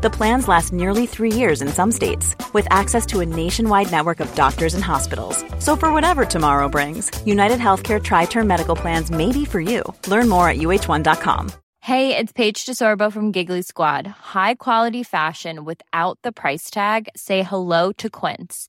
The plans last nearly three years in some states, with access to a nationwide network of doctors and hospitals. So, for whatever tomorrow brings, United Healthcare Tri Term Medical Plans may be for you. Learn more at uh1.com. Hey, it's Paige DeSorbo from Giggly Squad. High quality fashion without the price tag? Say hello to Quince.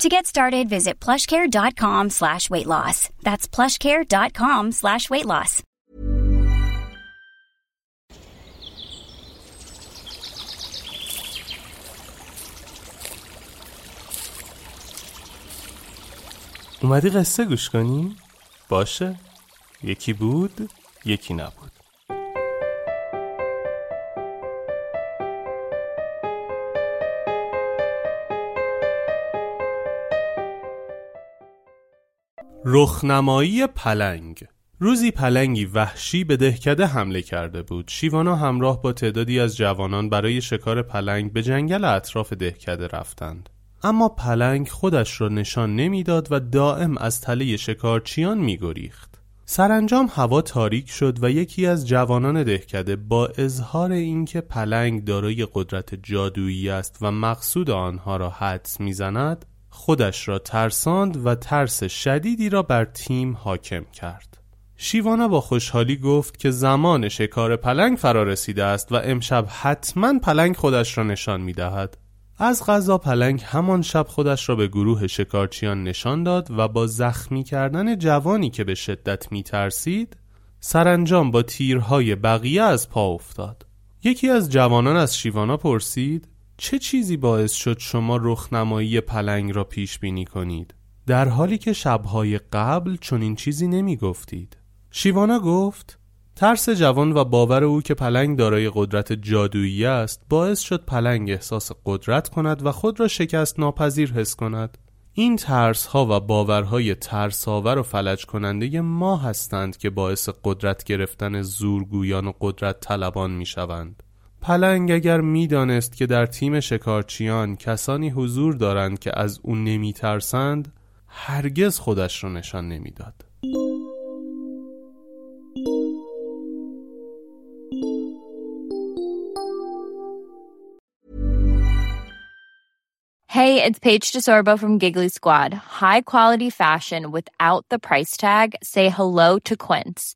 To get started, visit plushcare.com slash weight loss. That's plushcare.com slash weight loss. اومدی قصه گوش کنی؟ باشه یکی بود یکی نبود رخنمایی پلنگ. روزی پلنگی وحشی به دهکده حمله کرده بود. شیوانا همراه با تعدادی از جوانان برای شکار پلنگ به جنگل اطراف دهکده رفتند. اما پلنگ خودش را نشان نمی‌داد و دائم از تله شکارچیان میگریخت. سرانجام هوا تاریک شد و یکی از جوانان دهکده با اظهار اینکه پلنگ دارای قدرت جادویی است و مقصود آنها را حدس می‌زند خودش را ترساند و ترس شدیدی را بر تیم حاکم کرد شیوانا با خوشحالی گفت که زمان شکار پلنگ فرا رسیده است و امشب حتما پلنگ خودش را نشان می دهد. از غذا پلنگ همان شب خودش را به گروه شکارچیان نشان داد و با زخمی کردن جوانی که به شدت می ترسید سرانجام با تیرهای بقیه از پا افتاد. یکی از جوانان از شیوانا پرسید چه چیزی باعث شد شما رخنمایی پلنگ را پیش بینی کنید؟ در حالی که شبهای قبل چنین چیزی نمی گفتید شیوانا گفت ترس جوان و باور او که پلنگ دارای قدرت جادویی است باعث شد پلنگ احساس قدرت کند و خود را شکست ناپذیر حس کند. این ترس ها و باورهای ترساور و فلج کننده ما هستند که باعث قدرت گرفتن زورگویان و قدرت طلبان می شوند پلنگ اگر می‌دانست که در تیم شکارچیان کسانی حضور دارند که از او نمیترسند هرگز خودش را نشان نمی‌داد. Hey, it's Paige DeSorbo from Giggly Squad. High quality fashion without the price tag. Say hello to Quince.